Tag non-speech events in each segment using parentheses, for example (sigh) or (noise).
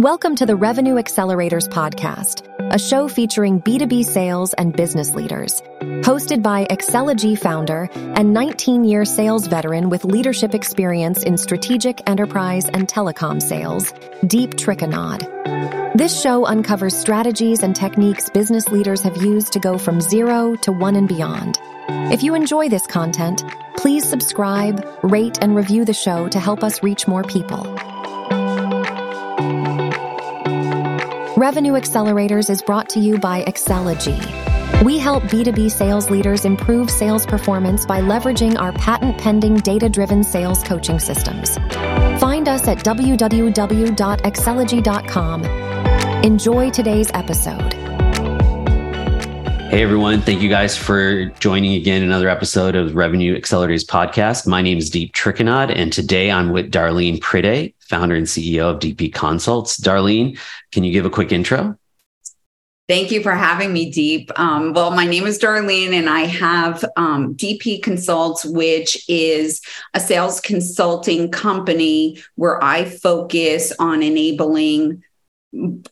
Welcome to the Revenue Accelerators Podcast, a show featuring B2B sales and business leaders. Hosted by Excelogy founder and 19 year sales veteran with leadership experience in strategic enterprise and telecom sales, Deep Trikannad. This show uncovers strategies and techniques business leaders have used to go from zero to one and beyond. If you enjoy this content, please subscribe, rate, and review the show to help us reach more people. Revenue Accelerators is brought to you by Excelogy. We help B2B sales leaders improve sales performance by leveraging our patent pending data driven sales coaching systems. Find us at www.excelogy.com. Enjoy today's episode. Hey everyone, thank you guys for joining again another episode of Revenue Accelerators podcast. My name is Deep Trikannad, and today I'm with Darleen Priday, founder and CEO of DP Consults. Darleen, can you give a quick intro? Thank you for having me, Deep. Um, well, my name is Darleen, and I have um, DP Consults, which is a sales consulting company where I focus on enabling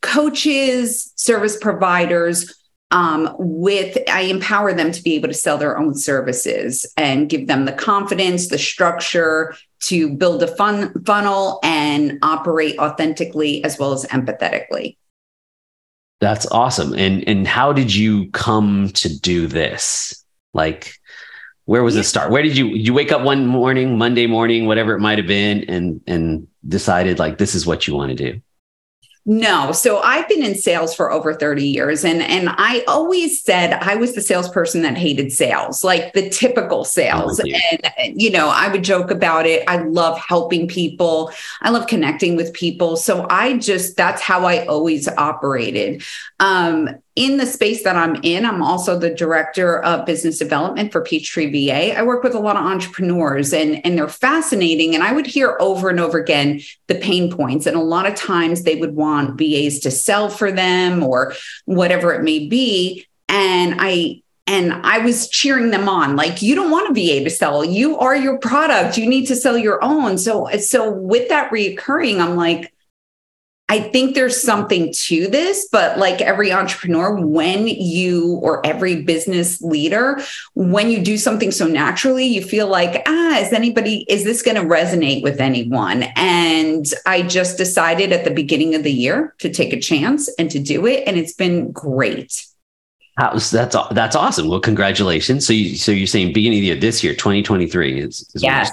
coaches, service providers um, with I empower them to be able to sell their own services and give them the confidence, the structure to build a fun funnel and operate authentically as well as empathetically. That's awesome. And and how did you come to do this? Like where was yeah. the start? Where did you you wake up one morning, Monday morning, whatever it might have been and and decided like this is what you want to do? No. So I've been in sales for over 30 years and and I always said I was the salesperson that hated sales, like the typical sales. You. And you know, I would joke about it. I love helping people. I love connecting with people. So I just that's how I always operated. Um in the space that I'm in, I'm also the director of business development for Peachtree VA. I work with a lot of entrepreneurs and, and they're fascinating. And I would hear over and over again the pain points. And a lot of times they would want VAs to sell for them or whatever it may be. And I and I was cheering them on like you don't want a VA to sell you are your product you need to sell your own so so with that reoccurring I'm like I think there's something to this, but like every entrepreneur, when you or every business leader, when you do something so naturally, you feel like, ah, is anybody, is this going to resonate with anyone? And I just decided at the beginning of the year to take a chance and to do it. And it's been great. That's that's awesome. Well, congratulations. So you so you're saying beginning of the year this year, 2023 is, is yes.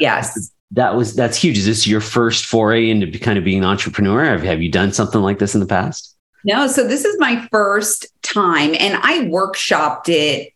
Yes that was that's huge. Is this your first foray into kind of being an entrepreneur? Have, have you done something like this in the past? No, so this is my first time, and I workshopped it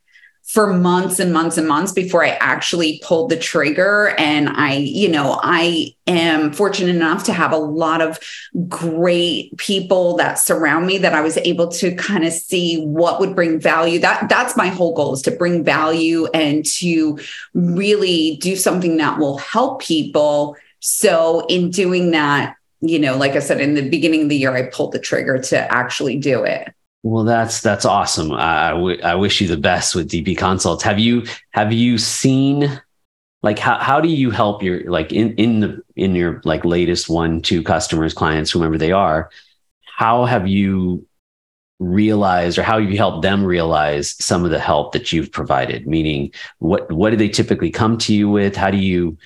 for months and months and months before I actually pulled the trigger. And I, you know, I am fortunate enough to have a lot of great people that surround me that I was able to kind of see what would bring value. That that's my whole goal is to bring value and to really do something that will help people. So in doing that, you know, like I said, in the beginning of the year, I pulled the trigger to actually do it. Well, that's that's awesome. I, w- I wish you the best with DP Consults. Have you have you seen like how how do you help your like in in the in your like latest one two customers clients whomever they are? How have you realized or how have you helped them realize some of the help that you've provided? Meaning, what what do they typically come to you with? How do you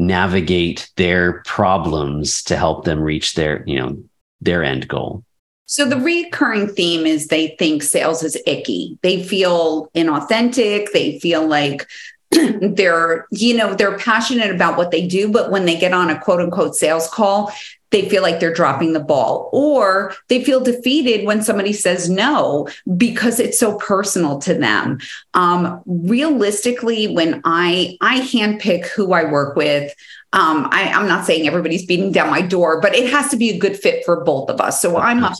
navigate their problems to help them reach their you know their end goal? So the recurring theme is they think sales is icky. They feel inauthentic. They feel like (clears throat) they're, you know, they're passionate about what they do, but when they get on a quote unquote sales call, they feel like they're dropping the ball or they feel defeated when somebody says no because it's so personal to them um, realistically when i i handpick who i work with um, I, am not saying everybody's beating down my door, but it has to be a good fit for both of us. So I'm up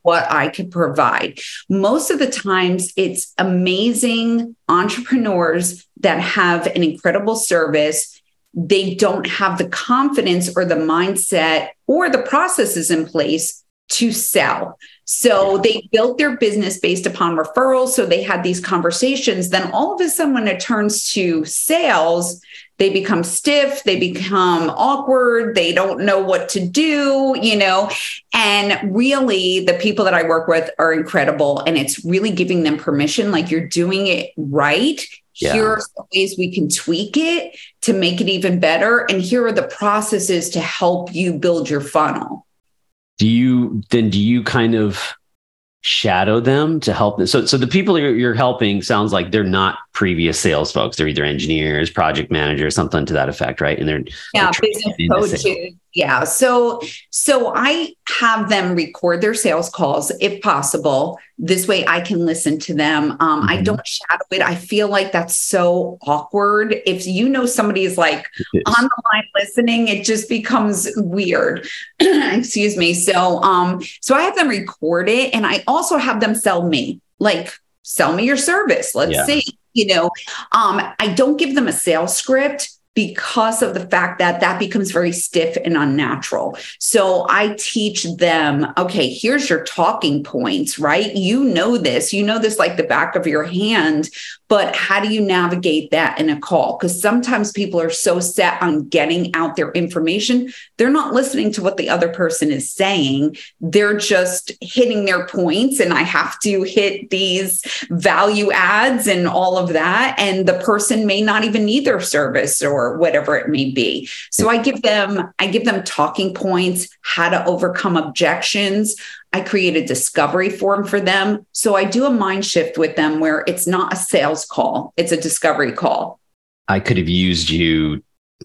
what I can provide. Most of the times, it's amazing entrepreneurs that have an incredible service. They don't have the confidence or the mindset or the processes in place to sell. So they built their business based upon referrals. So they had these conversations. Then all of a sudden, when it turns to sales, they become stiff, they become awkward, they don't know what to do, you know. And really, the people that I work with are incredible. And it's really giving them permission, like you're doing it right. Yeah. Here are the ways we can tweak it to make it even better. And here are the processes to help you build your funnel. Do you then do you kind of shadow them to help them. So, so the people you're, you're, helping sounds like they're not previous sales folks. They're either engineers, project managers, something to that effect, right? And they're yeah, they're business coaches. Yeah. So, so I have them record their sales calls if possible. This way I can listen to them. Um, mm-hmm. I don't shadow it. I feel like that's so awkward. If you know somebody is like on the line listening, it just becomes weird. (clears throat) Excuse me. So, um, so I have them record it and I also have them sell me like, sell me your service. Let's yeah. see. You know, um, I don't give them a sales script because of the fact that that becomes very stiff and unnatural. So I teach them, okay, here's your talking points, right? You know this, you know this like the back of your hand, but how do you navigate that in a call? Because sometimes people are so set on getting out their information, they're not listening to what the other person is saying. They're just hitting their points, and I have to hit these value adds and all of that. And the person may not even need their service or or whatever it may be. So I give them I give them talking points, how to overcome objections. I create a discovery form for them. So I do a mind shift with them where it's not a sales call, it's a discovery call. I could have used you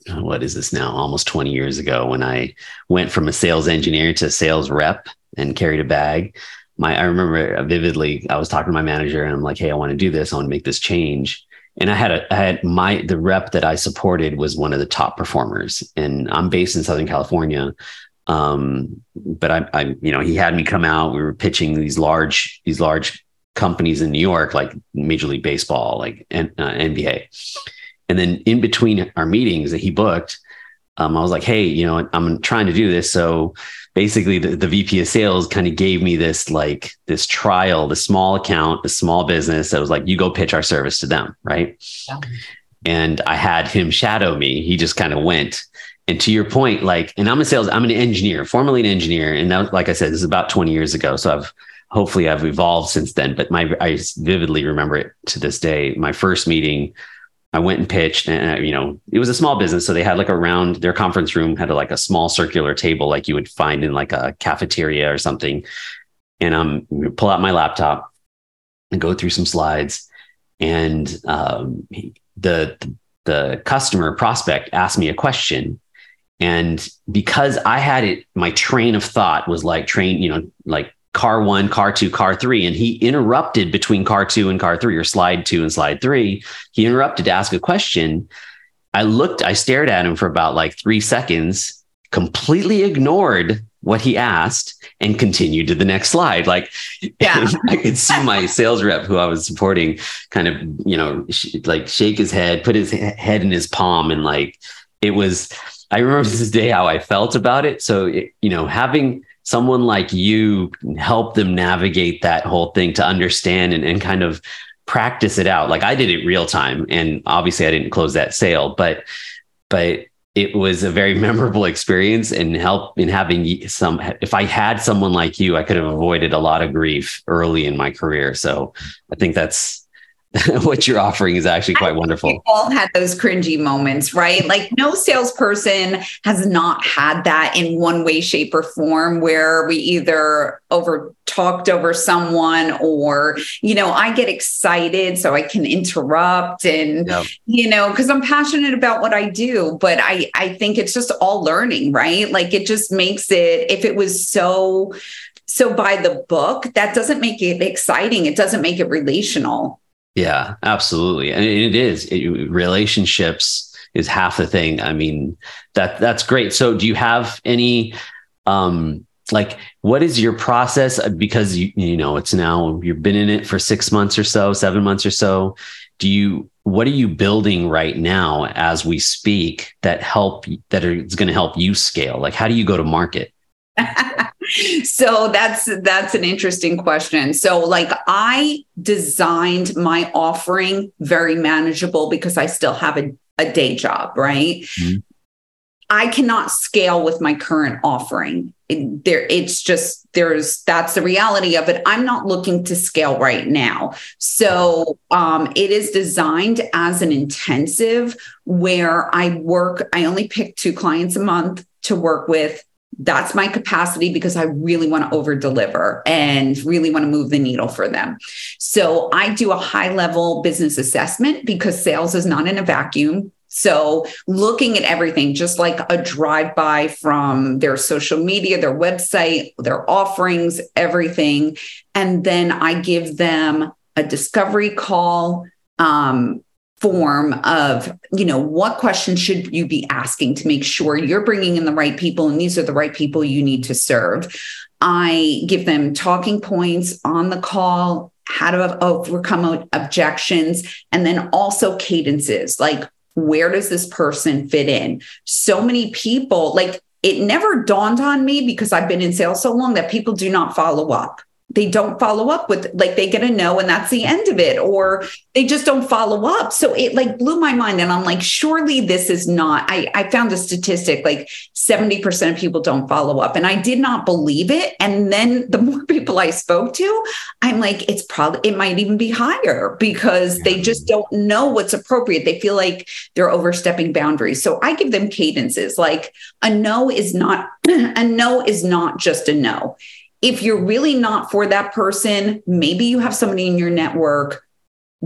uh, what is this now almost 20 years ago when I went from a sales engineer to sales rep and carried a bag. My I remember vividly I was talking to my manager and I'm like, "Hey, I want to do this. I want to make this change." and I had a I had my the rep that I supported was one of the top performers, and I'm based in Southern California. Um, but I, I, you know, he had me come out. We were pitching these large these large companies in New York, like Major League Baseball, like uh, NBA. And then in between our meetings that he booked, um, I was like, hey, you know, I'm trying to do this. So basically the, the VP of sales kind of gave me this like this trial, the small account, the small business that was like, you go pitch our service to them. Right. Yeah. And I had him shadow me. He just kind of went. And to your point, like, and I'm a sales, I'm an engineer, formerly an engineer. And now, like I said, this is about 20 years ago. So I've hopefully I've evolved since then. But my I vividly remember it to this day. My first meeting I went and pitched, and uh, you know, it was a small business, so they had like a round. Their conference room had a, like a small circular table, like you would find in like a cafeteria or something. And I'm um, pull out my laptop and go through some slides, and um, the the customer prospect asked me a question, and because I had it, my train of thought was like train, you know, like car one, car two, car three. And he interrupted between car two and car three, or slide two and slide three. He interrupted to ask a question. I looked, I stared at him for about like three seconds, completely ignored what he asked and continued to the next slide. Like, yeah, (laughs) I could see my sales rep who I was supporting kind of, you know, sh- like shake his head, put his head in his palm. And like, it was, I remember (laughs) this day how I felt about it. So, you know, having, someone like you help them navigate that whole thing to understand and, and kind of practice it out. Like I did it real time and obviously I didn't close that sale, but, but it was a very (laughs) memorable experience and help in having some, if I had someone like you, I could have avoided a lot of grief early in my career. So I think that's, (laughs) what you're offering is actually quite wonderful. We all had those cringy moments, right? Like no salesperson has not had that in one way, shape, or form where we either over talked over someone or, you know, I get excited so I can interrupt and, yep. you know, because I'm passionate about what I do. But I I think it's just all learning, right? Like it just makes it, if it was so so by the book, that doesn't make it exciting. It doesn't make it relational. Yeah, absolutely. And it is it, relationships is half the thing. I mean, that that's great. So do you have any um like what is your process uh, because you you know it's now you've been in it for 6 months or so, 7 months or so. Do you what are you building right now as we speak that help that is going to help you scale? Like how do you go to market? (laughs) so that's that's an interesting question so like i designed my offering very manageable because i still have a a day job, right? Mm-hmm. I cannot scale with my current offering. It, there, it's just there's that's the reality of it. I'm not looking to scale right now, so um, it is designed as an intensive where I work. I only pick two clients a month to work with. That's my capacity because I really want to over deliver and really want to move the needle for them. So I do a high level business assessment because sales is not in a vacuum so looking at everything, just like a drive by from their social media, their website, their offerings, everything. And then I give them a discovery call um, form of, you know, what questions should you be asking to make sure you're bringing in the right people and these are the right people you need to serve. I give them talking points on the call, how to overcome objections, and then also cadences like where does this person fit in? So many people, like it never dawned on me because I've been in sales so long that people do not follow up they don't follow up with like they get a no and that's the end of it or they just don't follow up. So it like blew my mind and i'm like surely this is not i, I found a statistic like 70% of people don't follow up and i did not believe it and then the (laughs) more people i spoke to i'm like it's probably it might even be higher because they just don't know what's appropriate. They feel like they're overstepping boundaries. So i give them cadences like a no is not (clears throat) a no is not just a no if you're really not for that person, maybe you have somebody in your network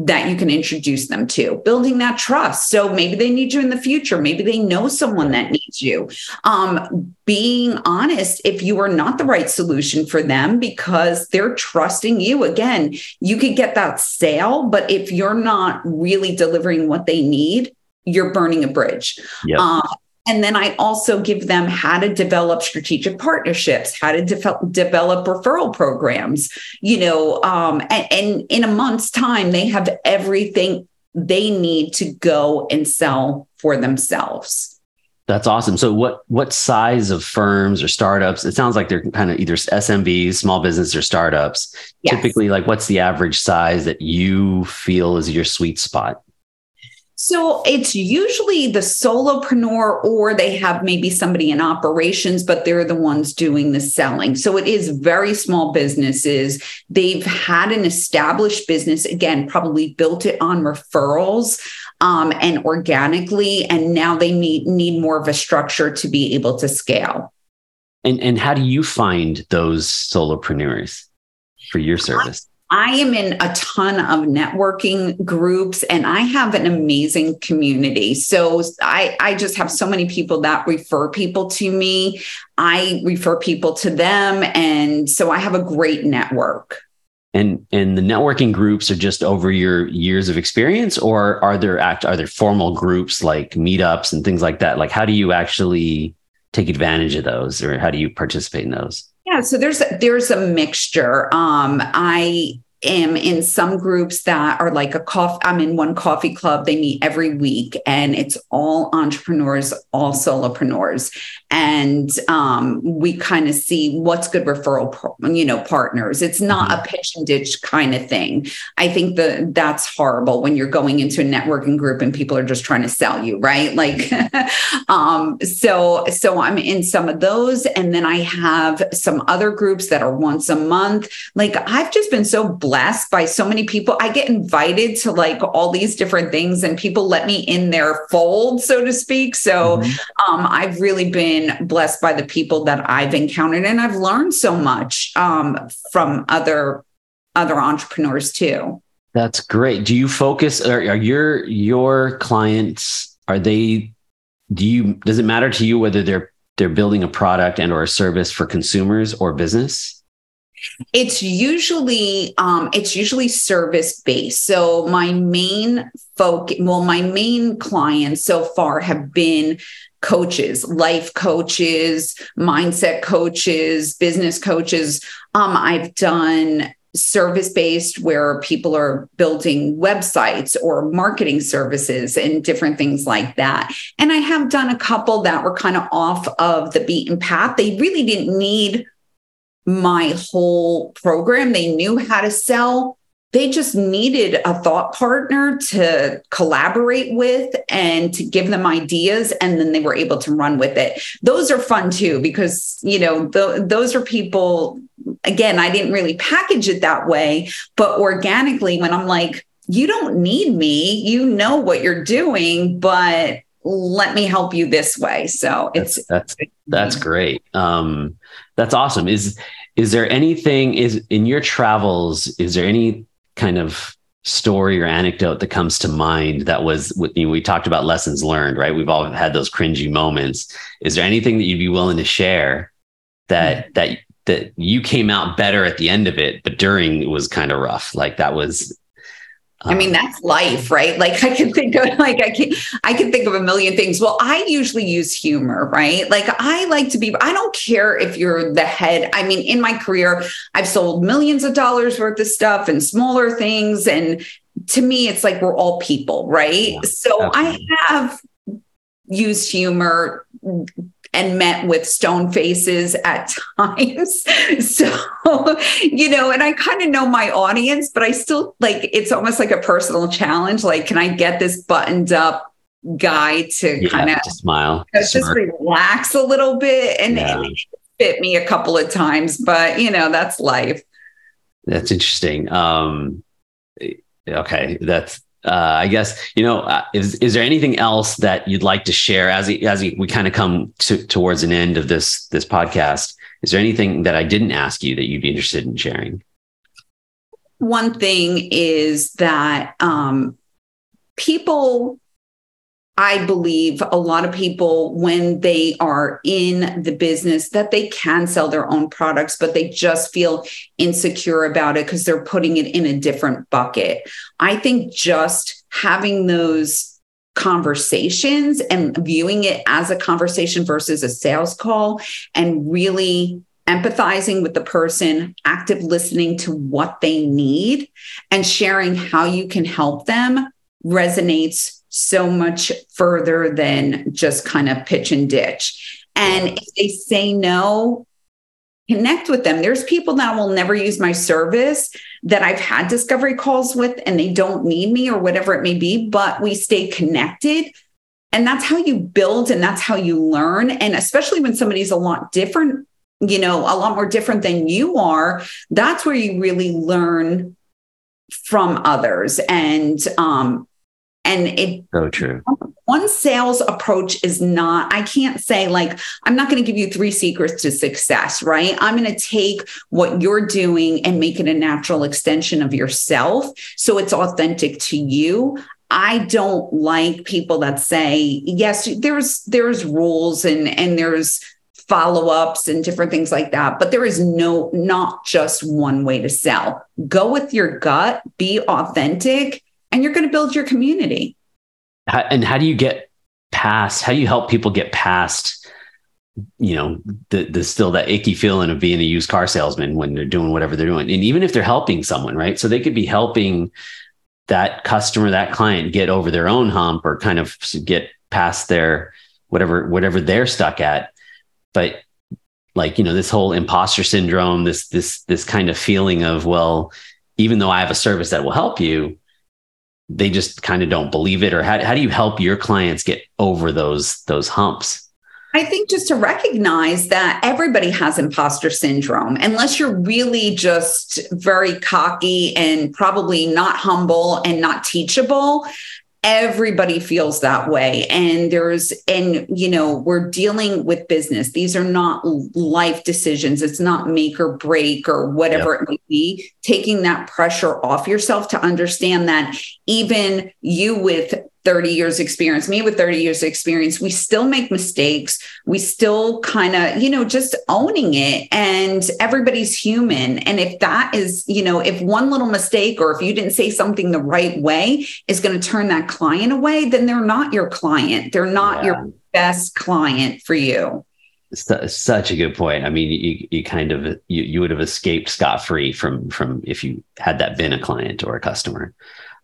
that you can introduce them to, building that trust. So maybe they need you in the future. Maybe they know someone that needs you. Um, being honest if you are not the right solution for them because they're trusting you. Again, you could get that sale, but if you're not really delivering what they need, you're burning a bridge. Yep. Uh, and then I also give them how to develop strategic partnerships, how to de- develop referral programs, you know, um, and, and in a month's time, they have everything they need to go and sell for themselves. That's awesome. So what what size of firms or startups? It sounds like they're kind of either SMBs, small business or startups. Yes. Typically like what's the average size that you feel is your sweet spot? So it's usually the solopreneur, or they have maybe somebody in operations, but they're the ones doing the selling. So it is very small businesses. They've had an established business, again, probably built it on referrals um, and organically, and now they need, need more of a structure to be able to scale. And, and how do you find those solopreneurs for your service? I am in a ton of networking groups and I have an amazing community. So I, I just have so many people that refer people to me. I refer people to them. And so I have a great network. And and the networking groups are just over your years of experience, or are there act are there formal groups like meetups and things like that? Like how do you actually take advantage of those or how do you participate in those? Yeah, so there's there's a mixture. Um, I am in some groups that are like a coffee. I'm in one coffee club. They meet every week, and it's all entrepreneurs, all solopreneurs, and um, we kind of see what's good referral, you know, partners. It's not mm-hmm. a pitch and ditch kind of thing. I think that that's horrible when you're going into a networking group and people are just trying to sell you, right? Like, (laughs) um, so so I'm in some of those, and then I have some other groups that are once a month. Like I've just been so blessed by so many people. I get invited to like all these different things, and people let me in their fold, so to speak. So mm-hmm. um, I've really been been blessed by the people that I've encountered, and I've learned so much um, from other other entrepreneurs too. That's great. Do you focus? Are, are your your clients? Are they? Do you? Does it matter to you whether they're they're building a product and or a service for consumers or business? It's usually um, it's usually service based. So my main focus, well, my main clients so far have been coaches, life coaches, mindset coaches, business coaches. Um, I've done service based where people are building websites or marketing services and different things like that. And I have done a couple that were kind of off of the beaten path. They really didn't need my whole program. They knew how to sell, they just needed a thought partner to collaborate with and to give them ideas and then they were able to run with it. Those are fun too because you know those are people again i didn't really package it that way but organically when i'm like you don't need me. You know what you're doing but let me help you this way. So it's that's that's, that's great. Um that's awesome. Is is there anything is in your travels is there any kind of story or anecdote that comes to mind that was you know, we talked about lessons learned right? We've all had those cringy moments. Is there anything that you'd be willing to share that mm-hmm. that that you came out better at the end of it but during it was kind of rough? Like that was I mean, um, that's life, right? Like I can think of (laughs) like I can I can think of a million things. Well, I usually use humor, right? Like I like to be, I don't care if you're the head. I mean, in my career, I've sold millions of dollars worth of stuff and smaller things. And to me, it's like we're all people, right? Yeah, so. I have used humor and met with stone faces at (laughs) times. so, you know, and I kind of know my audience, but I still like it's almost like a personal challenge. Like, can I get this buttoned up guy to yeah, kind of smile, just relax a little bit? And, yeah. and fit me a couple of times, but you know, that's life. That's interesting. Um, okay, that's uh, I guess you know uh, is is there anything else that you'd like to share as as we kind of come to, towards an end of this this podcast? Is there anything that I didn't ask you that you'd be interested in sharing? One thing is that um, people I believe a lot of people, when they are in the business, that they can sell their own products, but they just feel insecure about it because they're putting it in a different bucket. I think just having those conversations and viewing it as a conversation versus a sales call and really empathizing with the person, active listening to what they need, and sharing how you can help them resonates so much further than just kind of pitch and ditch. And if they say no, connect with them. There's people that will never use my service that I've had discovery calls with and they don't need me or whatever it may be, but we stay connected. And that's how you build and that's how you learn. And especially when somebody's a lot different, you know, a lot more different than you are, that's where you really learn from others. And um, and it so true. One sales approach is not, I can't say like, I'm not going to give you three secrets to success, right? I'm going to take what you're doing and make it a natural extension of yourself. So it's authentic to you. I don't like people that say, yes, there's there's rules and and there's follow-ups and different things like that but there is no not just one way to sell go with your gut be authentic and you're going to build your community. And how do you get past, how do you help people get past, you know, the, the still that icky feeling of being a used car salesman when they're doing whatever they're doing? And even if they're helping someone, right? So they could be helping that customer, that client get over their own hump or kind of get past their whatever, whatever they're stuck at. But like, you know, this whole imposter syndrome, this, this, this kind of feeling of, well, even though I have a service that will help you, they just kind of don't believe it or how, how do you help your clients get over those those humps? I think just to recognize that everybody has imposter syndrome, unless you're really just very cocky and probably not humble and not teachable everybody feels that way. And there's and you know we're dealing with business. These are not life decisions. It's not make or break or whatever yep. it may be. Taking that pressure off yourself to understand that even you with 30 years experience me with 30 years experience we still make mistakes we still kind of you know just owning it and everybody's human and if that is you know if one little mistake or if you didn't say something the right way is going to turn that client away then they're not your client they're not yeah. your best client for you such a good point. I mean, you, you kind of you, you would have escaped scot free from from if you had that been a client or a customer.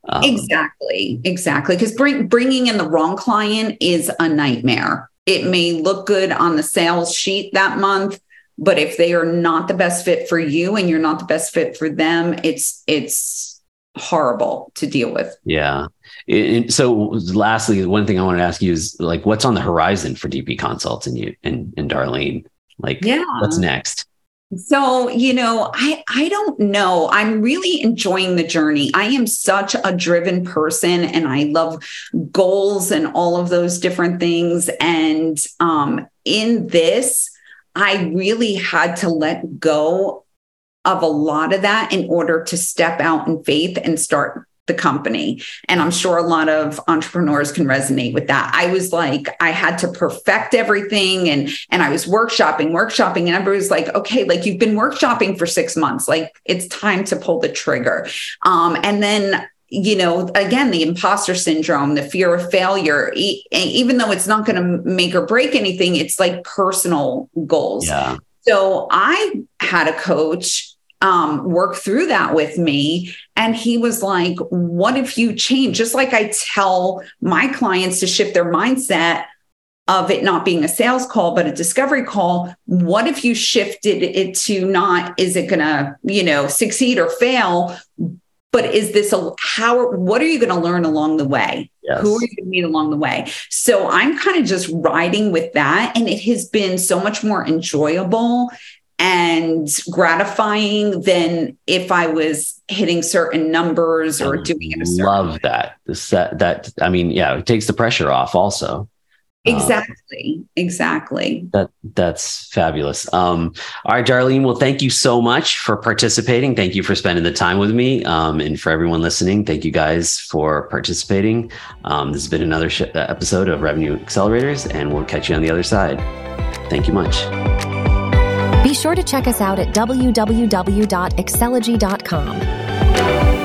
Um, exactly, exactly. Because bring, bringing in the wrong client is a nightmare. It may look good on the sales sheet that month, but if they are not the best fit for you and you're not the best fit for them, it's it's horrible to deal with. Yeah. It, so lastly, one thing I want to ask you is like, what's on the horizon for DP consults and you and, and Darleen? Like, yeah. what's next? So, you know, I I don't know. I'm really enjoying the journey. I am such a driven person and I love goals and all of those different things and um in this I really had to let go of a lot of that in order to step out in faith and start the company. And I'm sure a lot of entrepreneurs can resonate with that. I was like, I had to perfect everything and and I was workshopping, workshopping, and everybody was like, okay, like you've been workshopping for six months. Like it's time to pull the trigger. Um, and then you know, again, the imposter syndrome, the fear of failure, e- even though it's not going to make or break anything, it's like personal goals. Yeah. So I had a coach um, work through that with me. And he was like, What if you change? Just like I tell my clients to shift their mindset of it not being a sales call, but a discovery call. What if you shifted it to not, is it going to, you know, succeed or fail? But is this a how? What are you going to learn along the way? Yes. Who are you going to meet along the way? So I'm kind of just riding with that. And it has been so much more enjoyable and gratifying than if I was hitting certain numbers or I doing it. Love that. That that I mean, yeah, it takes the pressure off. Also, exactly, um, exactly. That that's fabulous. Um, all right, Darleen. Well, thank you so much for participating. Thank you for spending the time with me, um, and for everyone listening. Thank you guys for participating. Um, this has been another sh- episode of Revenue Accelerators, and we'll catch you on the other side. Thank you much. Be sure to check us out at www.excelogy.com.